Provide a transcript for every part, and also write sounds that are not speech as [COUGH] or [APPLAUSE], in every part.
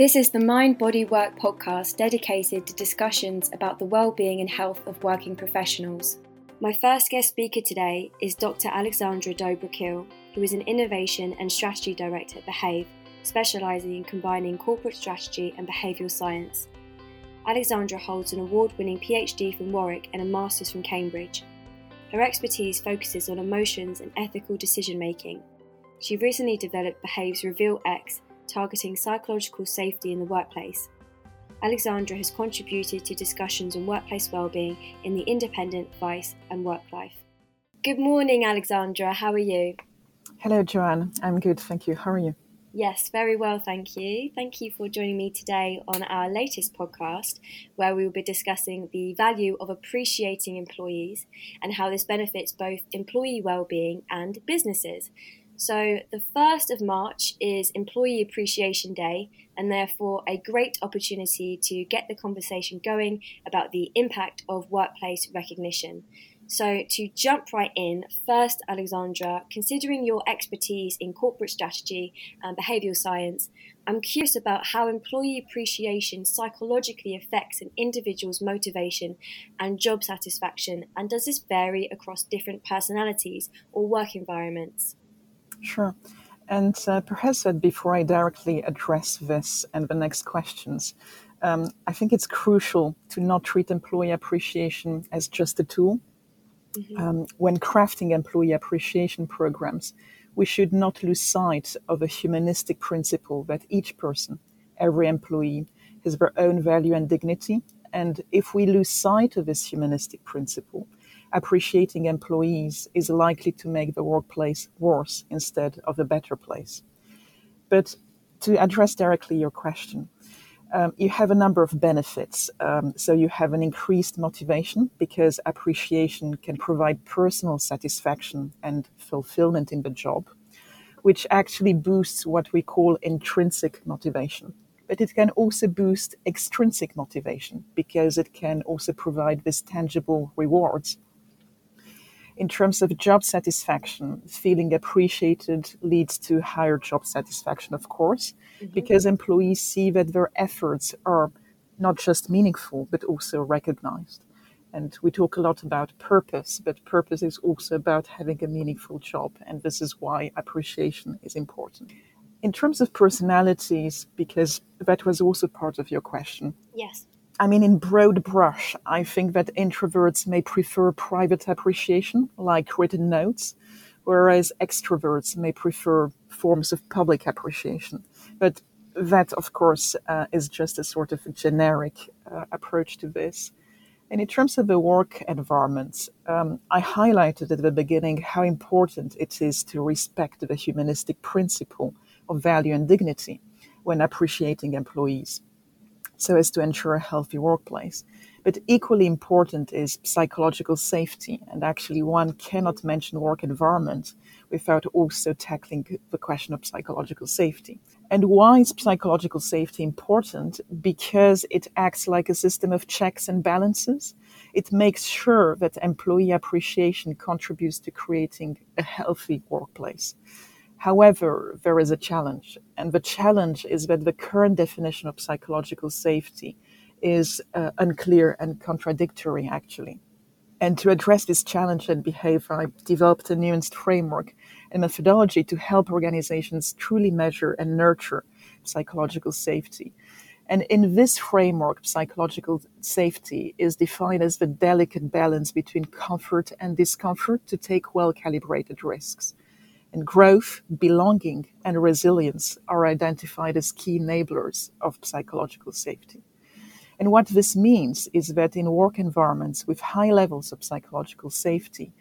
This is the Mind Body Work podcast dedicated to discussions about the well-being and health of working professionals. My first guest speaker today is Dr. Alexandra Dobra-Kiel, who is an Innovation and Strategy Director at Behave, specialising in combining corporate strategy and behavioural science. Alexandra holds an award winning PhD from Warwick and a Master's from Cambridge. Her expertise focuses on emotions and ethical decision making. She recently developed Behave's Reveal X, targeting psychological safety in the workplace. Alexandra has contributed to discussions on workplace well-being in the Independent, Vice and Work Life. Good morning, Alexandra. How are you? Hello, Joanne. I'm good, thank you. How are you? Yes, very well, thank you. Thank you for joining me today on our latest podcast, where we will be discussing the value of appreciating employees and how this benefits both employee well-being and businesses. So, the 1st of March is Employee Appreciation Day, and therefore a great opportunity to get the conversation going about the impact of workplace recognition. So, to jump right in, first, Alexandra, considering your expertise in corporate strategy and behavioural science, I'm curious about how employee appreciation psychologically affects an individual's motivation and job satisfaction, and does this vary across different personalities or work environments? Sure. And uh, perhaps that before I directly address this and the next questions, um, I think it's crucial to not treat employee appreciation as just a tool. Mm-hmm. Um, when crafting employee appreciation programs, we should not lose sight of a humanistic principle that each person, every employee, has their own value and dignity. And if we lose sight of this humanistic principle, appreciating employees is likely to make the workplace worse instead of a better place. But to address directly your question, um, you have a number of benefits. Um, so you have an increased motivation because appreciation can provide personal satisfaction and fulfillment in the job, which actually boosts what we call intrinsic motivation. But it can also boost extrinsic motivation because it can also provide these tangible rewards in terms of job satisfaction, feeling appreciated leads to higher job satisfaction, of course, mm-hmm. because employees see that their efforts are not just meaningful, but also recognized. And we talk a lot about purpose, but purpose is also about having a meaningful job. And this is why appreciation is important. In terms of personalities, because that was also part of your question. Yes. I mean, in broad brush, I think that introverts may prefer private appreciation, like written notes, whereas extroverts may prefer forms of public appreciation. But that, of course, uh, is just a sort of generic uh, approach to this. And in terms of the work environment, um, I highlighted at the beginning how important it is to respect the humanistic principle of value and dignity when appreciating employees so as to ensure a healthy workplace. But equally important is psychological safety. And actually, one cannot mention work environment without also tackling the question of psychological safety. And why is psychological safety important? Because it acts like a system of checks and balances. It makes sure that employee appreciation contributes to creating a healthy workplace. However, there is a challenge, and the challenge is that the current definition of psychological safety is uh, unclear and contradictory, actually. And to address this challenge and behavior, I developed a nuanced framework and methodology to help organizations truly measure and nurture psychological safety. And in this framework, psychological safety is defined as the delicate balance between comfort and discomfort to take well calibrated risks. And growth, belonging, and resilience are identified as key enablers of psychological safety. And what this means is that in work environments with high levels of psychological safety,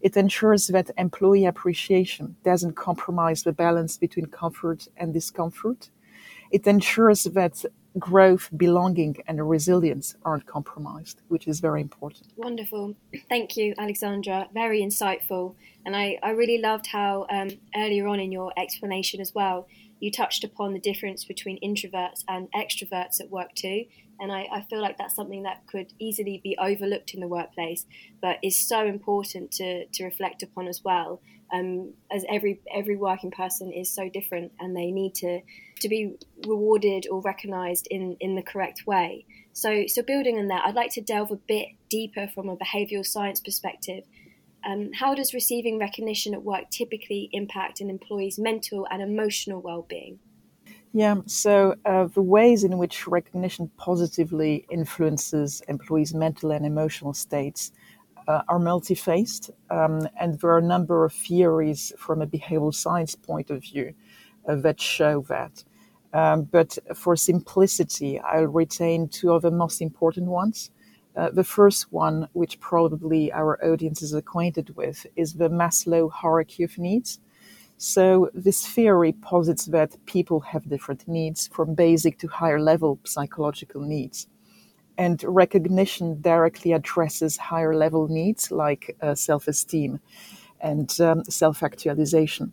it ensures that employee appreciation doesn't compromise the balance between comfort and discomfort. It ensures that growth, belonging, and resilience aren't compromised, which is very important. Wonderful. [CLEARS THROAT] Thank you, Alexandra. Very insightful. And I, I really loved how um, earlier on in your explanation as well, you touched upon the difference between introverts and extroverts at work too. And I, I, feel like that's something that could easily be overlooked in the workplace, but is so important to, to reflect upon as well. Um, as every every working person is so different, and they need to to be rewarded or recognised in in the correct way. So so building on that, I'd like to delve a bit deeper from a behavioural science perspective um, how does receiving recognition at work typically impact an employee's mental and emotional well-being? Yeah, so uh, the ways in which recognition positively influences employees' mental and emotional states uh, are multi-faced, um, and there are a number of theories from a behavioral science point of view uh, that show that. Um, but for simplicity, I'll retain two of the most important ones. Uh, the first one, which probably our audience is acquainted with, is the Maslow hierarchy of needs. So, this theory posits that people have different needs from basic to higher level psychological needs. And recognition directly addresses higher level needs like uh, self esteem and um, self actualization.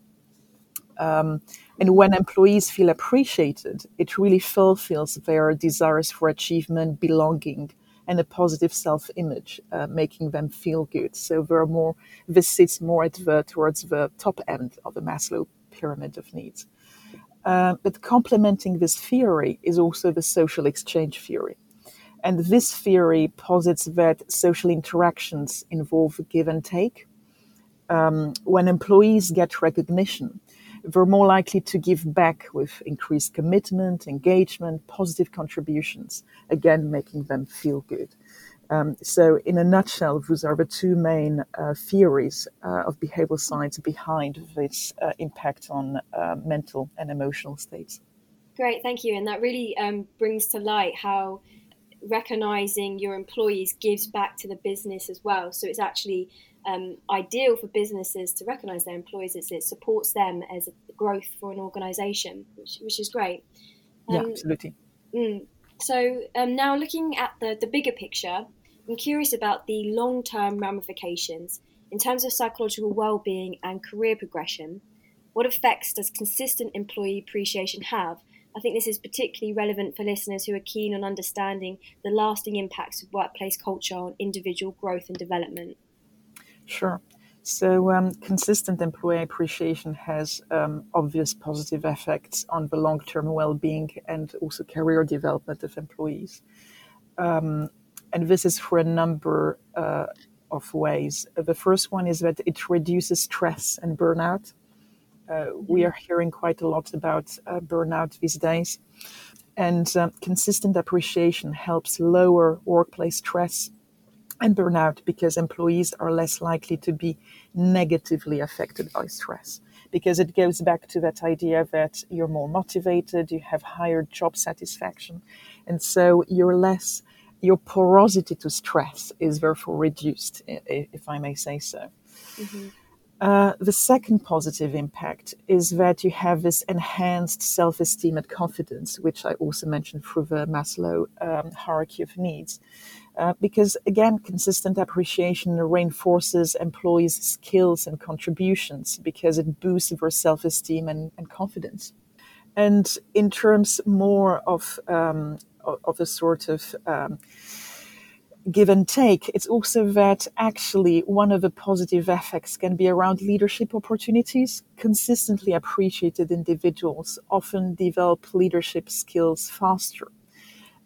Um, and when employees feel appreciated, it really fulfills their desires for achievement, belonging, and a positive self-image, uh, making them feel good. So they are more. This sits more at the towards the top end of the Maslow pyramid of needs. Uh, but complementing this theory is also the social exchange theory. And this theory posits that social interactions involve give and take. Um, when employees get recognition, they're more likely to give back with increased commitment, engagement, positive contributions, again, making them feel good. Um, so, in a nutshell, those are the two main uh, theories uh, of behavioral science behind this uh, impact on uh, mental and emotional states. Great, thank you. And that really um, brings to light how recognizing your employees gives back to the business as well. So, it's actually um, ideal for businesses to recognize their employees as it supports them as a growth for an organization, which, which is great. Um, yeah, absolutely. Mm, so um, now looking at the, the bigger picture, I'm curious about the long term ramifications in terms of psychological well being and career progression. What effects does consistent employee appreciation have? I think this is particularly relevant for listeners who are keen on understanding the lasting impacts of workplace culture on individual growth and development. Sure. So, um, consistent employee appreciation has um, obvious positive effects on the long term well being and also career development of employees. Um, and this is for a number uh, of ways. The first one is that it reduces stress and burnout. Uh, we are hearing quite a lot about uh, burnout these days. And uh, consistent appreciation helps lower workplace stress and burnout because employees are less likely to be negatively affected by stress. Because it goes back to that idea that you're more motivated, you have higher job satisfaction, and so you're less, your porosity to stress is therefore reduced, if I may say so. Mm-hmm. Uh, the second positive impact is that you have this enhanced self esteem and confidence, which I also mentioned through the Maslow um, hierarchy of needs. Uh, because again, consistent appreciation reinforces employees' skills and contributions because it boosts their self esteem and, and, confidence. And in terms more of, um, of a sort of um, give and take, it's also that actually one of the positive effects can be around leadership opportunities. Consistently appreciated individuals often develop leadership skills faster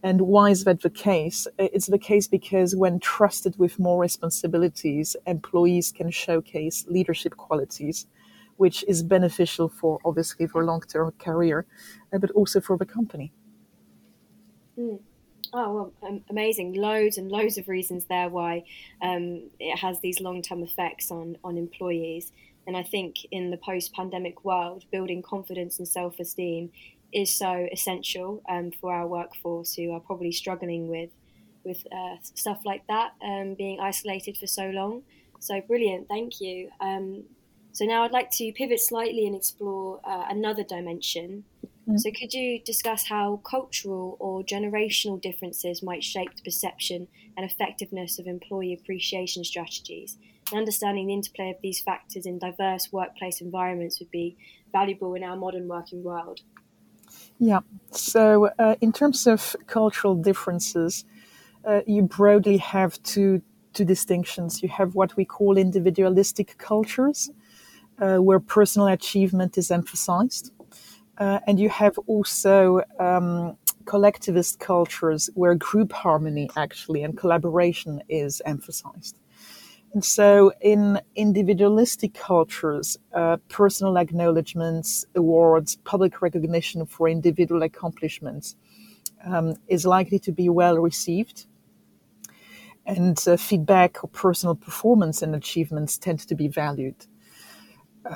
and why is that the case? It's the case because when trusted with more responsibilities, employees can showcase leadership qualities, which is beneficial for obviously for long term career, uh, but also for the company. Mm. Oh, well, amazing. Loads and loads of reasons there why um, it has these long term effects on, on employees. And I think in the post pandemic world, building confidence and self esteem is so essential um, for our workforce who are probably struggling with with uh, stuff like that, um, being isolated for so long. So brilliant, thank you. Um, so now I'd like to pivot slightly and explore uh, another dimension. Mm. So could you discuss how cultural or generational differences might shape the perception and effectiveness of employee appreciation strategies? understanding the interplay of these factors in diverse workplace environments would be valuable in our modern working world. Yeah, so uh, in terms of cultural differences, uh, you broadly have two, two distinctions. You have what we call individualistic cultures, uh, where personal achievement is emphasized. Uh, and you have also um, collectivist cultures where group harmony actually and collaboration is emphasized. And so, in individualistic cultures, uh, personal acknowledgements, awards, public recognition for individual accomplishments um, is likely to be well received. And uh, feedback or personal performance and achievements tend to be valued.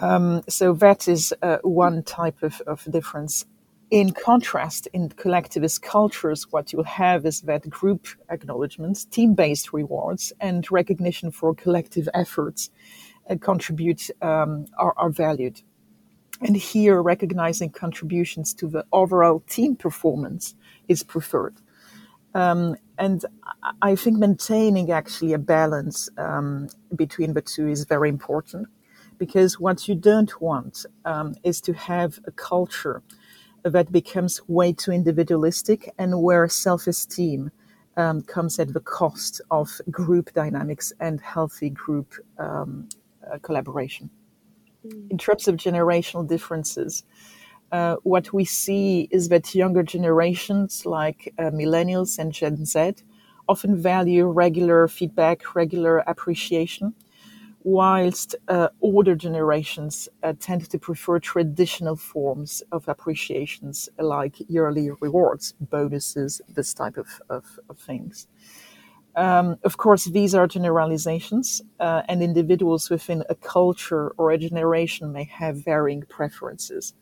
Um, so, that is uh, one type of, of difference. In contrast, in collectivist cultures, what you'll have is that group acknowledgements, team based rewards, and recognition for collective efforts uh, contribute um, are, are valued. And here, recognizing contributions to the overall team performance is preferred. Um, and I think maintaining actually a balance um, between the two is very important because what you don't want um, is to have a culture that becomes way too individualistic and where self esteem um, comes at the cost of group dynamics and healthy group um, uh, collaboration. Mm. In terms of generational differences, uh, what we see is that younger generations like uh, millennials and Gen Z often value regular feedback, regular appreciation, whilst uh, older generations uh, tend to prefer traditional forms of appreciations like yearly rewards, bonuses, this type of, of, of things. Um, of course, these are generalizations, uh, and individuals within a culture or a generation may have varying preferences.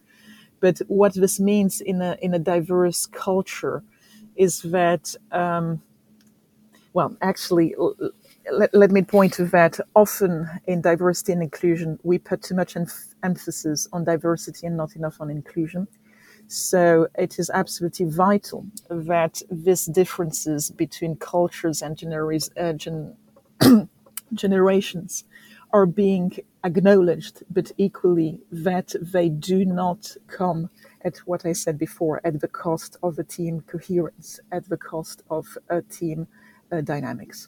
But what this means in a, in a diverse culture is that, um, well, actually, let, let, me point to that often in diversity and inclusion, we put too much emphasis on diversity and not enough on inclusion. So it is absolutely vital that these differences between cultures and genera- uh, gen- [COUGHS] generations are being acknowledged, but equally that they do not come at what I said before, at the cost of a team coherence, at the cost of a team uh, dynamics.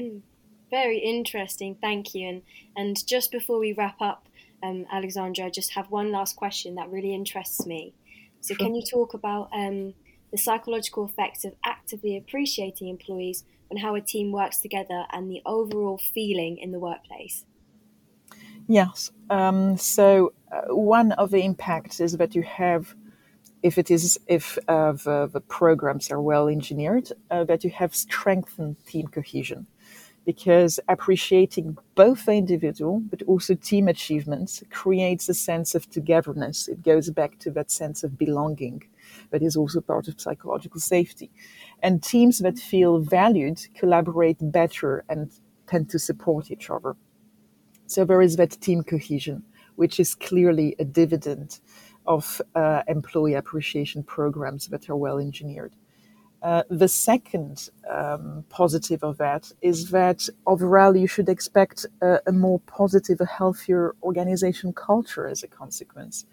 Mm. Very interesting, thank you. And and just before we wrap up, um, Alexandra, I just have one last question that really interests me. So, can you talk about um, the psychological effects of actively appreciating employees and how a team works together and the overall feeling in the workplace? Yes. Um, so, uh, one of the impacts is that you have if it is if uh, the, the, programs are well engineered, uh, that you have strengthened team cohesion because appreciating both the individual but also team achievements creates a sense of togetherness. It goes back to that sense of belonging that is also part of psychological safety. And teams that feel valued collaborate better and tend to support each other. So there is that team cohesion, which is clearly a dividend of uh, employee appreciation programs that are well engineered. Uh, the second um, positive of that is that overall you should expect a, a, more positive, a healthier organization culture as a consequence,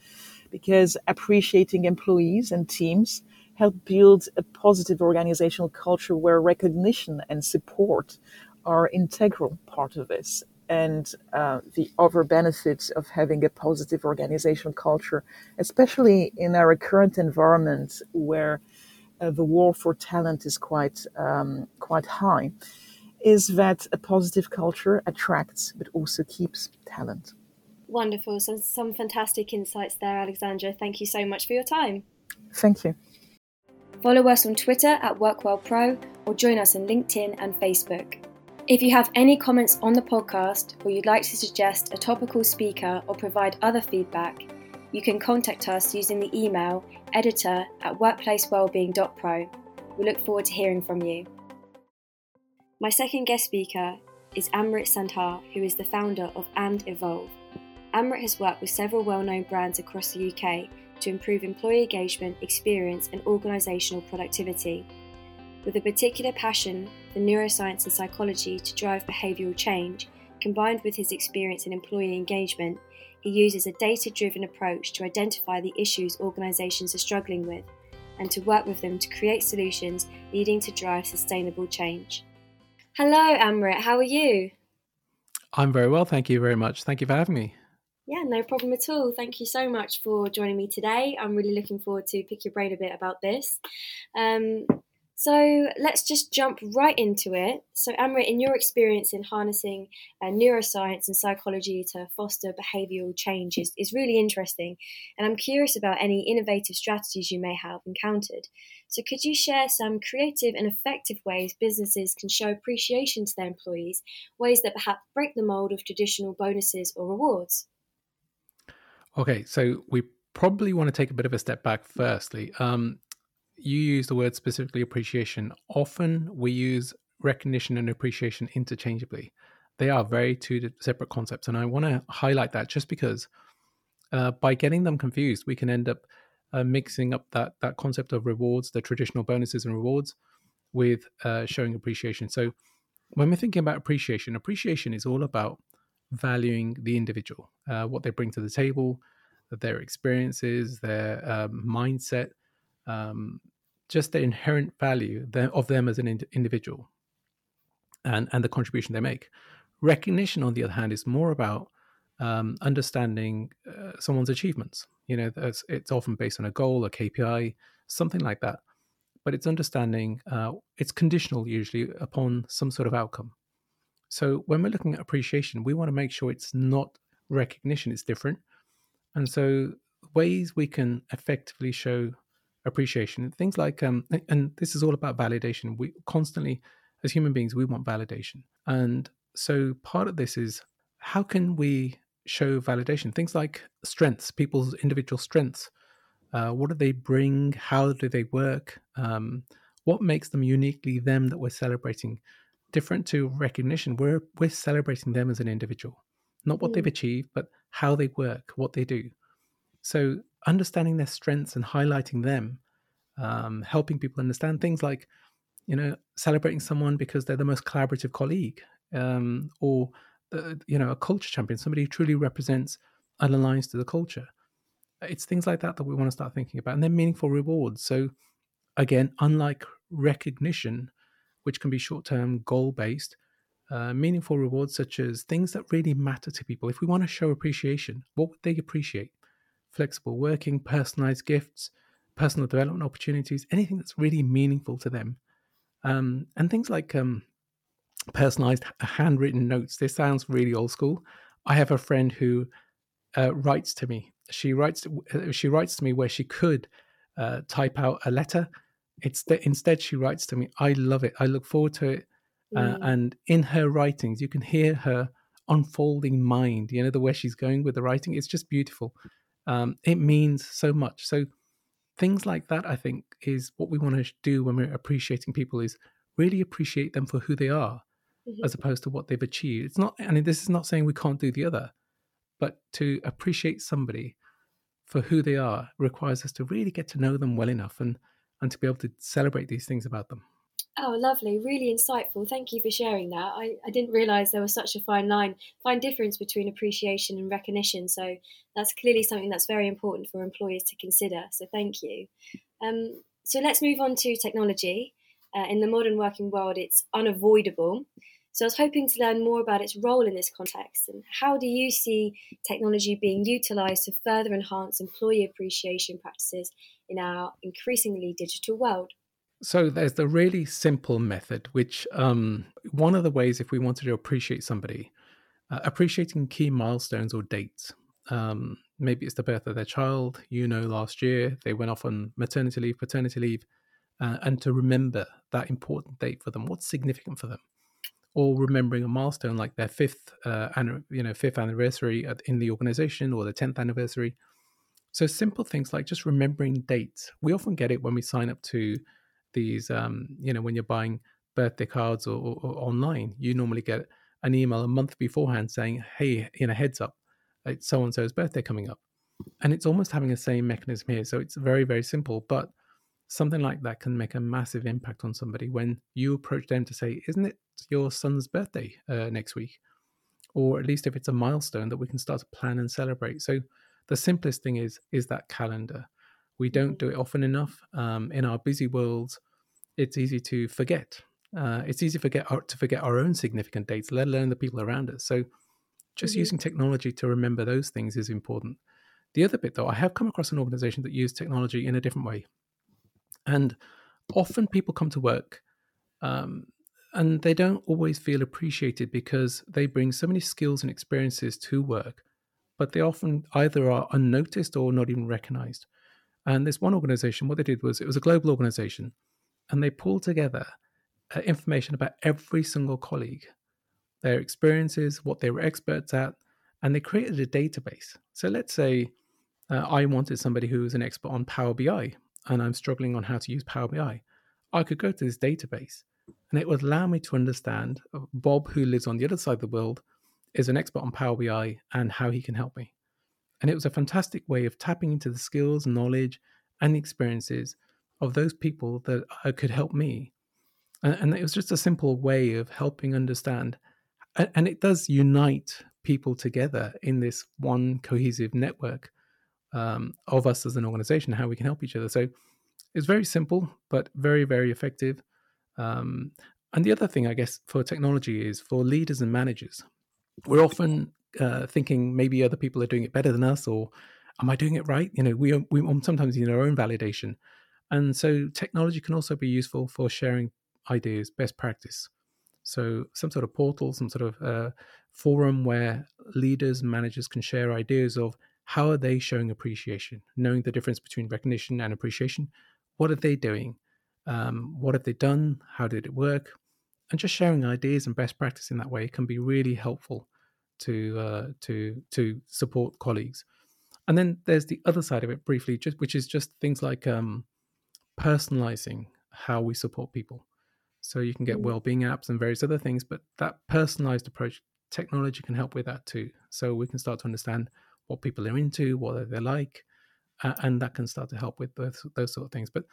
because appreciating employees and teams help build a positive organizational culture where recognition and support are integral part of this. And uh, the other benefits of having a positive organizational culture, especially in our current environment where uh, the war for talent is quite um, quite high, is that a positive culture attracts but also keeps talent. Wonderful. So some fantastic insights there, Alexandra. Thank you so much for your time. Thank you. Follow us on Twitter at WorkWellPro or join us on LinkedIn and Facebook. If you have any comments on the podcast or you'd like to suggest a topical speaker or provide other feedback, you can contact us using the email editor at workplacewellbeing.pro. We look forward to hearing from you. My second guest speaker is Amrit Sandhar, who is the founder of And Evolve. Amrit has worked with several well known brands across the UK to improve employee engagement, experience, and organisational productivity. With a particular passion for neuroscience and psychology to drive behavioural change, Combined with his experience in employee engagement, he uses a data driven approach to identify the issues organisations are struggling with and to work with them to create solutions leading to drive sustainable change. Hello, Amrit, how are you? I'm very well, thank you very much. Thank you for having me. Yeah, no problem at all. Thank you so much for joining me today. I'm really looking forward to pick your brain a bit about this. Um, so let's just jump right into it. So, Amrit, in your experience in harnessing uh, neuroscience and psychology to foster behavioural change is, is really interesting. And I'm curious about any innovative strategies you may have encountered. So, could you share some creative and effective ways businesses can show appreciation to their employees, ways that perhaps break the mold of traditional bonuses or rewards? Okay, so we probably want to take a bit of a step back firstly. Um, you use the word specifically appreciation. Often we use recognition and appreciation interchangeably. They are very two separate concepts. And I want to highlight that just because uh, by getting them confused, we can end up uh, mixing up that, that concept of rewards, the traditional bonuses and rewards, with uh, showing appreciation. So when we're thinking about appreciation, appreciation is all about valuing the individual, uh, what they bring to the table, their experiences, their um, mindset, um, just the inherent value of them as an ind- individual and, and the contribution they make. Recognition, on the other hand, is more about um, understanding uh, someone's achievements. You know, it's, it's, often based on a goal, a KPI, something like that. But it's understanding, uh, it's conditional usually upon some sort of outcome. So when we're looking at appreciation, we want to make sure it's not recognition, it's different. And so ways we can effectively show appreciation. Things like, um, and this is all about validation. We constantly, as human beings, we want validation. And so part of this is how can we show validation? Things like strengths, people's individual strengths. Uh, what do they bring? How do they work? Um, what makes them uniquely them that we're celebrating? Different to recognition, we're we're celebrating them as an individual, not what mm. they've achieved, but how they work, what they do. So understanding their strengths and highlighting them, um, helping people understand things like, you know, celebrating someone because they're the most collaborative colleague, um, or the, you know, a culture champion, somebody who truly represents and aligns to the culture. It's things like that that we want to start thinking about, and then meaningful rewards. So, again, unlike recognition, which can be short-term goal-based, uh, meaningful rewards such as things that really matter to people. If we want to show appreciation, what would they appreciate? Flexible working, personalized gifts, personal development opportunities, anything that's really meaningful to them. Um, and things like um, personalized handwritten notes. This sounds really old school. I have a friend who uh, writes to me. She writes. Uh, she writes to me where she could uh, type out a letter. It's the, instead she writes to me. I love it. I look forward to it. Uh, mm. And in her writings, you can hear her unfolding mind. You know the way she's going with the writing. It's just beautiful um, it means so much. So things like that, I think, is what we want to do when we're appreciating people is really appreciate them for who they are, mm-hmm. as opposed to what they've achieved. It's not, I mean, this is not saying we can't do the other, but to appreciate somebody for who they are requires us to really get to know them well enough and and to be able to celebrate these things about them. Oh, lovely. Really insightful. Thank you for sharing that. I, I didn't realize there was such a fine line, fine difference between appreciation and recognition. So that's clearly something that's very important for employers to consider. So thank you. Um, so let's move on to technology. Uh, in the modern working world, it's unavoidable. So I was hoping to learn more about its role in this context and how do you see technology being utilized to further enhance employee appreciation practices in our increasingly digital world? So there's the really simple method, which um, one of the ways, if we wanted to appreciate somebody, uh, appreciating key milestones or dates. Um, maybe it's the birth of their child. You know, last year they went off on maternity leave, paternity leave, uh, and to remember that important date for them. What's significant for them? Or remembering a milestone like their fifth, uh, you know, fifth anniversary in the organization or the tenth anniversary. So simple things like just remembering dates. We often get it when we sign up to these um, you know when you're buying birthday cards or, or, or, online you normally get an email a month beforehand saying hey you know heads up it's so and so's birthday coming up and it's almost having the same mechanism here so it's very very simple but something like that can make a massive impact on somebody when you approach them to say isn't it your son's birthday uh, next week or at least if it's a milestone that we can start to plan and celebrate. So the simplest thing is is that calendar. We don't do it often enough um, in our busy worlds. It's easy to forget. Uh, it's easy to forget our, to forget our own significant dates, let alone the people around us. So just mm-hmm. using technology to remember those things is important. The other bit, though, I have come across an organization that used technology in a different way. And often people come to work um, and they don't always feel appreciated because they bring so many skills and experiences to work, but they often either are unnoticed or not even recognized. And this one organization, what they did was it was a global organization, and they pulled together uh, information about every single colleague, their experiences, what they were experts at, and they created a database. So let's say uh, I wanted somebody who was an expert on Power BI, and I'm struggling on how to use Power BI. I could go to this database and it would allow me to understand uh, Bob, who lives on the other side of the world, is an expert on Power BI and how he can help me. And it was a fantastic way of tapping into the skills, knowledge, and experiences of those people that could help me. And, it was just a simple way of helping understand. And it does unite people together in this one cohesive network um, of us as an organization, how we can help each other. So it's very simple, but very, very effective. Um, and the other thing, I guess, for technology is for leaders and managers, we're often uh, thinking maybe other people are doing it better than us, or am I doing it right? You know, we we sometimes need our own validation, and so technology can also be useful for sharing ideas, best practice. So some sort of portal, some sort of uh, forum where leaders managers can share ideas of how are they showing appreciation, knowing the difference between recognition and appreciation. What are they doing? Um, what have they done? How did it work? And just sharing ideas and best practice in that way can be really helpful to uh, to to support colleagues. And then there's the other side of it briefly, just which is just things like um, personalizing how we support people. So you can get mm. well-being apps and various other things, but that personalized approach, technology can help with that too. So we can start to understand what people are into, what they're like, uh, and that can start to help with those, those sort of things. But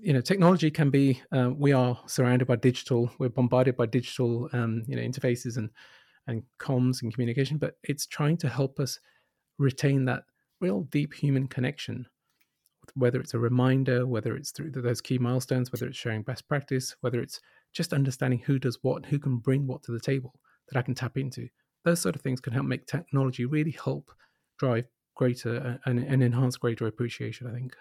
you know, technology can be. Uh, we are surrounded by digital. We're bombarded by digital, um, you know, interfaces and and comms and communication. But it's trying to help us retain that real deep human connection. Whether it's a reminder, whether it's through those key milestones, whether it's sharing best practice, whether it's just understanding who does what, who can bring what to the table that I can tap into those sort of things can help make technology really help drive greater and, and enhance greater appreciation i think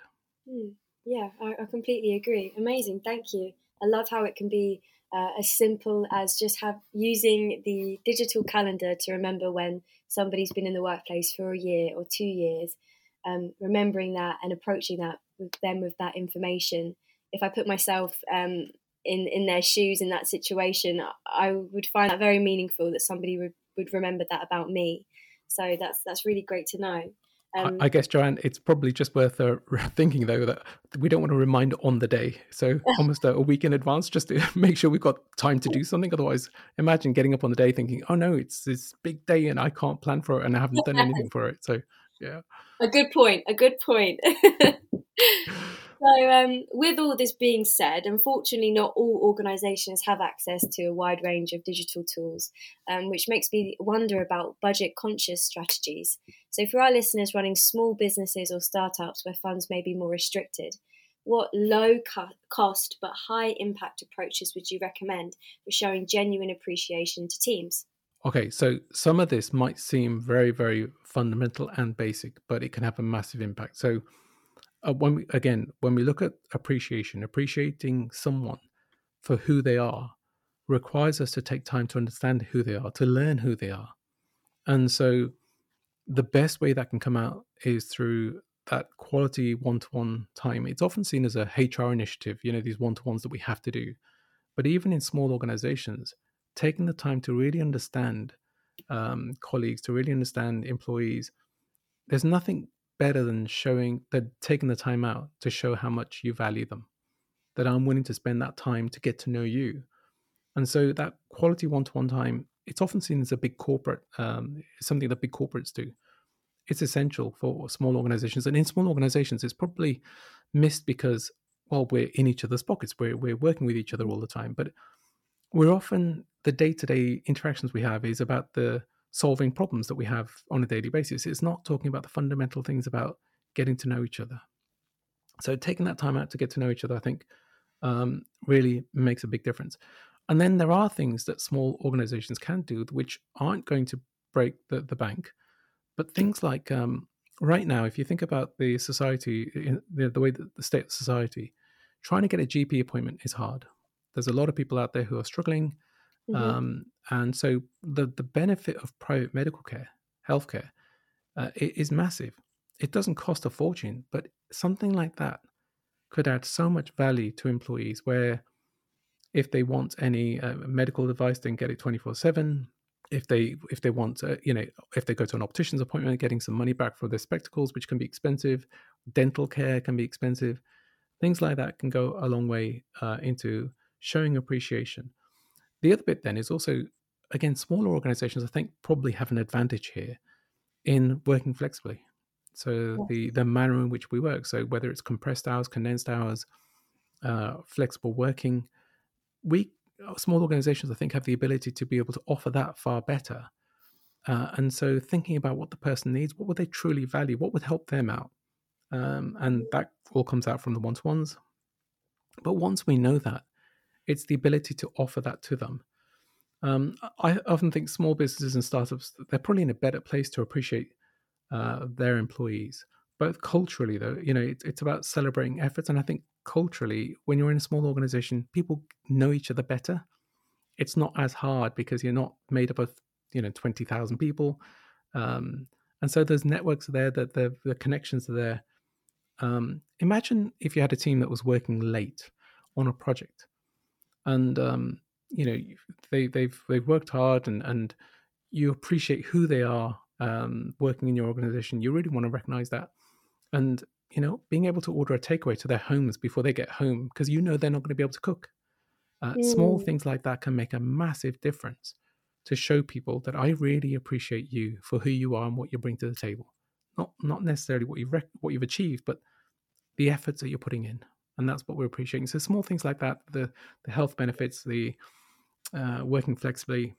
mm, yeah I, I, completely agree amazing thank you i love how it can be uh, as simple as just have using the digital calendar to remember when somebody's been in the workplace for a year or two years um, remembering that and approaching that with them with that information if i put myself um, in in their shoes in that situation i would find that very meaningful that somebody would would remember that about me. So that's that's really great to know. Um, I guess, Joanne, it's probably just worth uh, [LAUGHS] thinking though that we don't want to remind on the day, so [LAUGHS] almost a, a, week in advance, just to [LAUGHS] make sure we've got time to do something. Otherwise, imagine getting up on the day thinking, "Oh no, it's this big day and I can't plan for it and I haven't done anything for it." So, yeah, a good point. A good point. So, um, with all this being said, unfortunately, not all organisations have access to a wide range of digital tools, um, which makes me wonder about budget conscious strategies. So, for our listeners running small businesses or startups where funds may be more restricted, what low co- cost but high impact approaches would you recommend for showing genuine appreciation to teams? Okay, so some of this might seem very, very fundamental and basic, but it can have a massive impact. So, uh, when we, again when we look at appreciation appreciating someone for who they are requires us to take time to understand who they are to learn who they are. And so the best way that can come out is through that quality one-to-one time. It's often seen as a hr initiative you know these one-to-ones that we have to do. But even in small organizations taking the time to really understand um, colleagues to really understand employees there's nothing better than showing that taking the time out to show how much you value them that i'm willing to spend that time to get to know you. And so that quality one-to-one time it's often seen as a big corporate um, something that big corporates do. It's essential for small organizations and in small organizations it's probably missed because well we're in each other's pockets we're, we're working with each other all the time but we're often the day-to-day interactions we have is about the solving problems that we have on a daily basis. It's not talking about the fundamental things about getting to know each other. So taking that time out to get to know each other, I think, um, really makes a big difference. And then there are things that small organizations can do which aren't going to break the, the bank, but things like um, right now, if you think about the society, the, the way that the state of society, trying to get a GP appointment is hard. There's a lot of people out there who are struggling. Mm-hmm. Um, and so the, the benefit of private medical care, healthcare, uh, is massive. It doesn't cost a fortune, but something like that could add so much value to employees where if they want any uh, medical advice, they can get it 24 7 if they if they want uh, you know if they go to an optician's appointment getting some money back for their spectacles which can be expensive dental care can be expensive things like that can go a long way uh, into showing appreciation the other bit then is also again smaller organizations i think probably have an advantage here in working flexibly so the the manner in which we work so whether it's compressed hours condensed hours uh, flexible working we uh, small organizations, I think, have the ability to be able to offer that far better. Uh, and so, thinking about what the person needs, what would they truly value, what would help them out, um, and that all comes out from the one to ones. But once we know that, it's the ability to offer that to them. Um, I often think small businesses and startups they're probably in a better place to appreciate uh, their employees, both culturally though. You know, it's, it's about celebrating efforts, and I think culturally, when you're in a small organization, people know each other better. It's not as hard because you're not made up of you know twenty thousand people, um, and so there's networks are there that the the connections are there. Um, imagine if you had a team that was working late on a project, and um, you know they they've they've worked hard and and you appreciate who they are um, working in your organization. You really want to recognize that, and you know, being able to order a takeaway to their homes before they get home because you know they're not going to be able to cook. Uh, mm. Small things like that can make a massive difference to show people that I really appreciate you for who you are and what you bring to the table. Not not necessarily what you've rec- what you've achieved, but the efforts that you're putting in, and that's what we're appreciating. So small things like that, the the health benefits, the uh, working flexibly,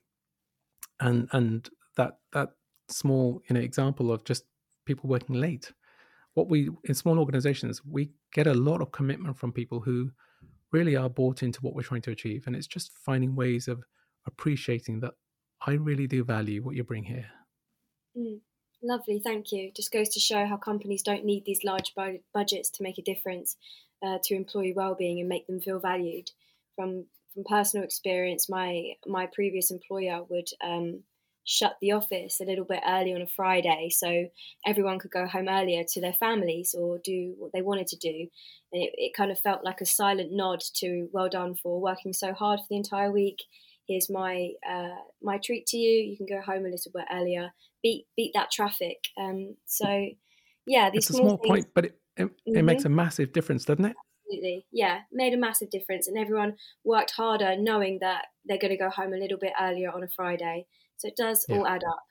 and and that that small you know example of just people working late. What we in small organizations we get a lot of commitment from people who really are bought into what we're trying to achieve and it's just finding ways of appreciating that i really do value what you bring here. Mm, lovely thank you. Just goes to show how companies don't need these large bu- budgets to make a difference uh, to employee well-being and make them feel valued from from personal experience my my previous employer would um, shut the office a little bit early on a Friday so everyone could go home earlier to their families or do what they wanted to do. And it, it kind of felt like a silent nod to well done for working so hard for the entire week. Here's my uh, my treat to you. You can go home a little bit earlier. Beat beat that traffic. Um, so yeah, these it's small small things, point, but it it, mm-hmm. it makes a massive difference, doesn't it? Absolutely, yeah, made a massive difference, and everyone worked harder knowing that they're going to go home a little bit earlier on a Friday. So it does yeah. all add up.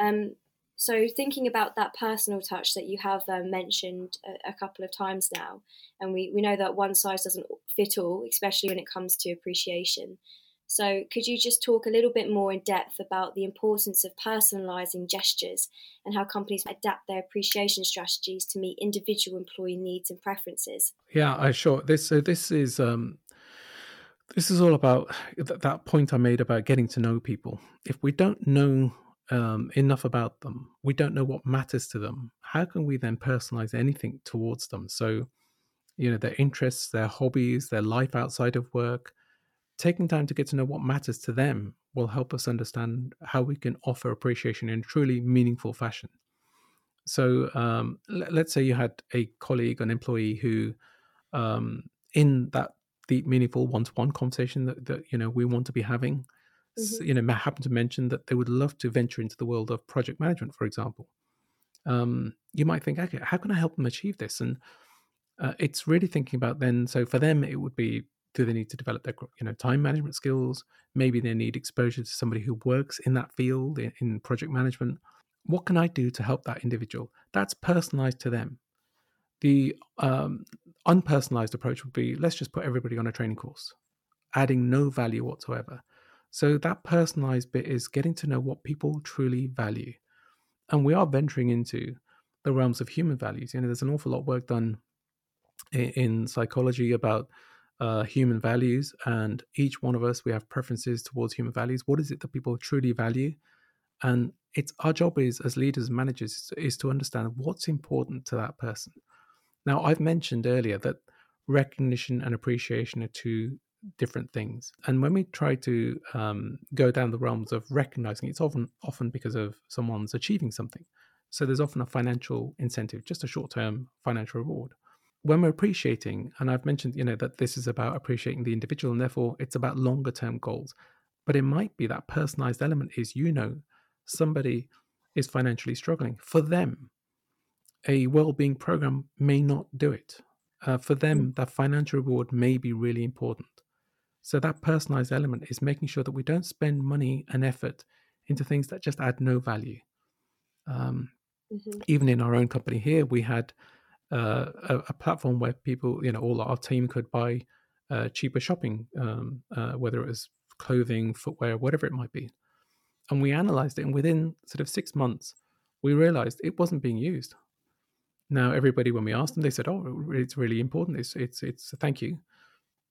Um, so thinking about that personal touch that you have um, mentioned a, a, couple of times now, and we, we know that one size doesn't fit all, especially when it comes to appreciation. So could you just talk a little bit more in depth about the importance of personalizing gestures and how companies adapt their appreciation strategies to meet individual employee needs and preferences? Yeah, I sure. This so this is um, this is all about th- that point I made about getting to know people. If we don't know um, enough about them, we don't know what matters to them. How can we then personalize anything towards them? So, you know, their interests, their hobbies, their life outside of work, taking time to get to know what matters to them will help us understand how we can offer appreciation in a truly meaningful fashion. So, um, l- let's say you had a colleague, an employee who, um, in that deep, meaningful one-to-one conversation that, that you know we want to be having. Mm-hmm. You know, happen to mention that they would love to venture into the world of project management, for example. Um, you might think, okay, how can I help them achieve this? And uh, it's really thinking about then. So for them, it would be: do they need to develop their you know time management skills? Maybe they need exposure to somebody who works in that field in, in project management. What can I do to help that individual? That's personalized to them. The um, unpersonalized approach would be let's just put everybody on a training course adding no value whatsoever. So that personalized bit is getting to know what people truly value. And we are venturing into the realms of human values. You know, there's an awful lot of work done in, in psychology about uh, human values, and each one of us we have preferences towards human values. What is it that people truly value? And it's our job is as leaders and managers is to understand what's important to that person. Now, I've mentioned earlier that recognition and appreciation are two different things. And when we try to um, go down the realms of recognizing, it's often often because of someone's achieving something. So there's often a financial incentive, just a short-term financial reward. When we're appreciating, and I've mentioned, you know, that this is about appreciating the individual, and therefore it's about longer-term goals. But it might be that personalized element is, you know, somebody is financially struggling. For them, a well-being program may not do it. Uh, for them, mm. that financial reward may be really important. So that personalized element is making sure that we don't spend money and effort into things that just add no value. Um, mm-hmm. Even in our own company here, we had uh, a, a, platform where people, you know, all our team could buy uh, cheaper shopping, um, uh, whether it was clothing, footwear, whatever it might be. And we analyzed it, and within sort of six months, we realized it wasn't being used. Now, everybody, when we asked them, they said, "Oh, it's really important. It's it's it's a thank you,"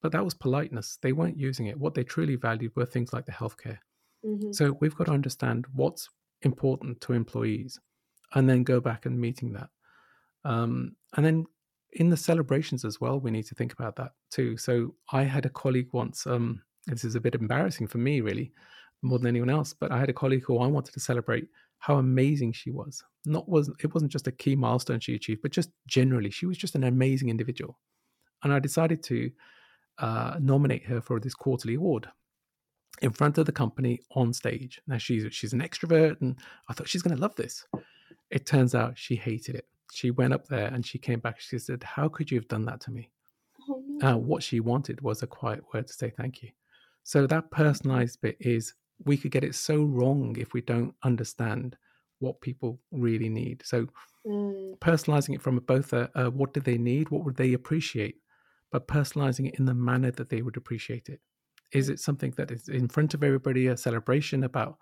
but that was politeness. They weren't using it. What they truly valued were things like the healthcare. Mm-hmm. So we've got to understand what's important to employees, and then go back and meeting that. Um, and then in the celebrations as well, we need to think about that too. So I had a colleague once. Um, this is a bit embarrassing for me, really, more than anyone else. But I had a colleague who I wanted to celebrate how amazing she was. Not was it wasn't just a key milestone she achieved, but just generally, she was just an amazing individual. And I decided to uh, nominate her for this quarterly award in front of the company on stage. Now she's she's an extrovert, and I thought she's going to love this. It turns out she hated it. She went up there and she came back. She said, "How could you have done that to me?" Oh, no. uh, what she wanted was a quiet word to say thank you. So that personalized bit is we could get it so wrong if we don't understand what people really need. So mm. personalizing it from both a, a, what do they need, what would they appreciate, but personalizing it in the manner that they would appreciate it. Is it something that is in front of everybody, a celebration about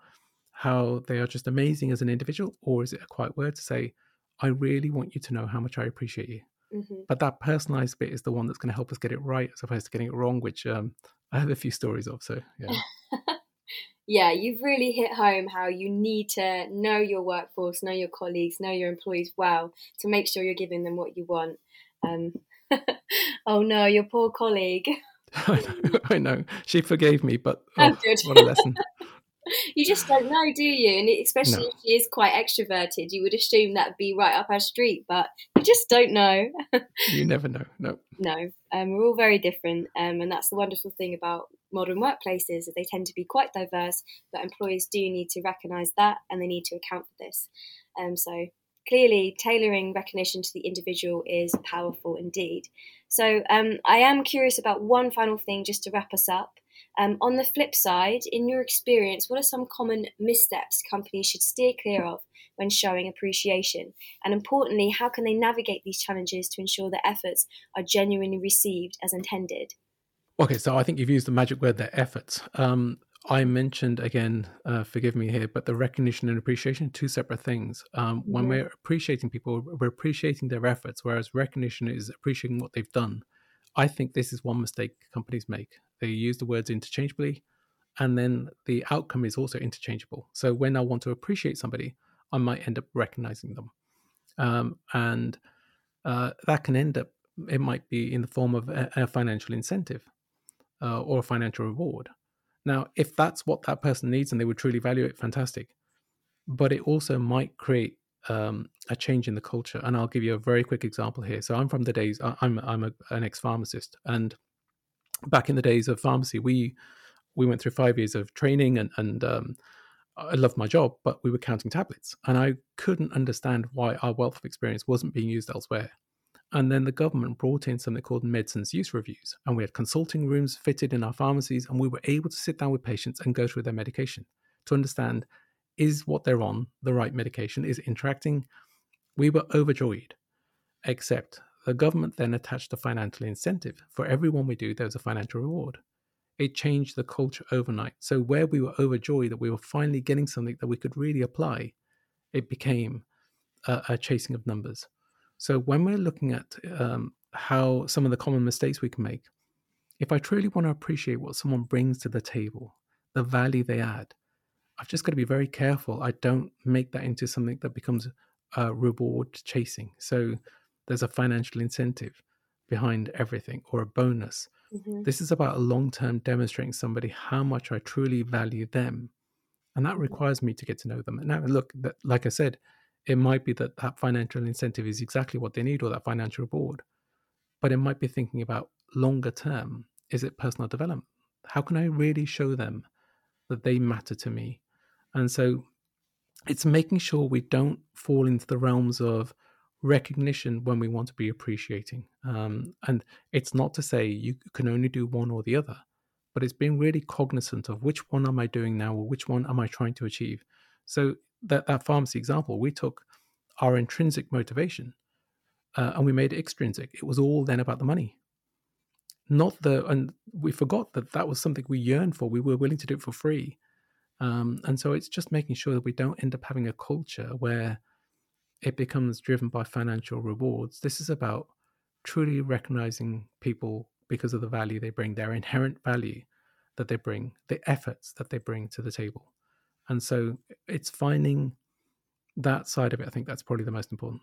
how they are just amazing as an individual, or is it a quiet word to say, I really want you to know how much I appreciate you? Mm-hmm. But that personalized bit is the one that's going to help us get it right as opposed to getting it wrong, which um, I have a few stories of. So, yeah. [LAUGHS] yeah, you've really hit home how you need to know your workforce, know your colleagues, know your employees well to make sure you're giving them what you want. Um, [LAUGHS] oh no, your poor colleague. [LAUGHS] I know, She forgave me, but oh, what a lesson. You just don't know, do you? And especially no. if she is quite extroverted, you would assume that'd be right up her street, but you just don't know. [LAUGHS] you never know. No. No. Um, we're all very different, um, and that's the wonderful thing about modern workplaces that they tend to be quite diverse. But employers do need to recognise that, and they need to account for this. Um, so clearly, tailoring recognition to the individual is powerful indeed. So um, I am curious about one final thing, just to wrap us up. Um, on the flip side, in your experience, what are some common missteps companies should steer clear of when showing appreciation? And importantly, how can they navigate these challenges to ensure their efforts are genuinely received as intended? Okay, so I think you've used the magic word there, efforts. Um, I mentioned again, uh, forgive me here, but the recognition and appreciation, two separate things. Um, mm-hmm. When we're appreciating people, we're appreciating their efforts, whereas recognition is appreciating what they've done. I think this is one mistake companies make. They use the words interchangeably, and then the outcome is also interchangeable. So when I want to appreciate somebody, I might end up recognizing them, um, and uh, that can end up. It might be in the form of a, a financial incentive uh, or a financial reward. Now, if that's what that person needs and they would truly value it, fantastic. But it also might create um, a change in the culture. And I'll give you a very quick example here. So I'm from the days I'm I'm a, an ex pharmacist, and back in the days of pharmacy, we we went through five years of training, and and um, I loved my job, but we were counting tablets, and I couldn't understand why our wealth of experience wasn't being used elsewhere. And then the government brought in something called medicines use reviews, and we had consulting rooms fitted in our pharmacies, and we were able to sit down with patients and go through their medication to understand is what they're on the right medication, is interacting. We were overjoyed, except the government then attached a financial incentive. For everyone we do, there's a financial reward. it changed the culture overnight. So where we were overjoyed that we were finally getting something that we could really apply, it became a, a chasing of numbers. So when we're looking at um, how some of the common mistakes we can make, if I truly want to appreciate what someone brings to the table, the value they add, I've just got to be very careful. I don't make that into something that becomes a reward chasing. So there's a financial incentive behind everything or a bonus. Mm-hmm. This is about a long term demonstrating somebody how much I truly value them. And that mm-hmm. requires me to get to know them. And now, look, that, like I said, it might be that that financial incentive is exactly what they need or that financial reward, but it might be thinking about longer term. Is it personal development? How can I really show them that they matter to me? And so it's making sure we don't fall into the realms of recognition when we want to be appreciating. Um, and it's not to say you can only do one or the other, but it's being really cognizant of which one am I doing now or which one am I trying to achieve. So that, that pharmacy example, we took our intrinsic motivation uh, and we made it extrinsic. It was all then about the money. Not the, and we forgot that that was something we yearned for. We were willing to do it for free. Um, and so it's just making sure that we don't end up having a culture where it becomes driven by financial rewards. This is about truly recognizing people because of the value they bring, their inherent value that they bring, the efforts that they bring to the table. And so it's finding that side of it. I think that's probably the most important.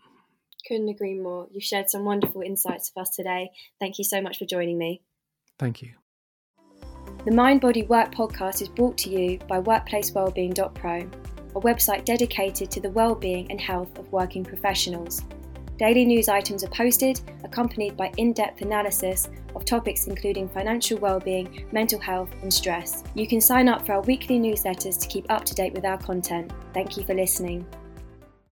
Couldn't agree more. You've shared some wonderful insights with us today. Thank you so much for joining me. Thank you. The Mind Body Work podcast is brought to you by WorkplaceWellbeing.pro a website dedicated to the well-being and health of working professionals. Daily news items are posted, accompanied by in depth analysis of topics including financial well-being, mental health, and stress. You can sign up for our weekly newsletters to keep up to date with our content. Thank you for listening.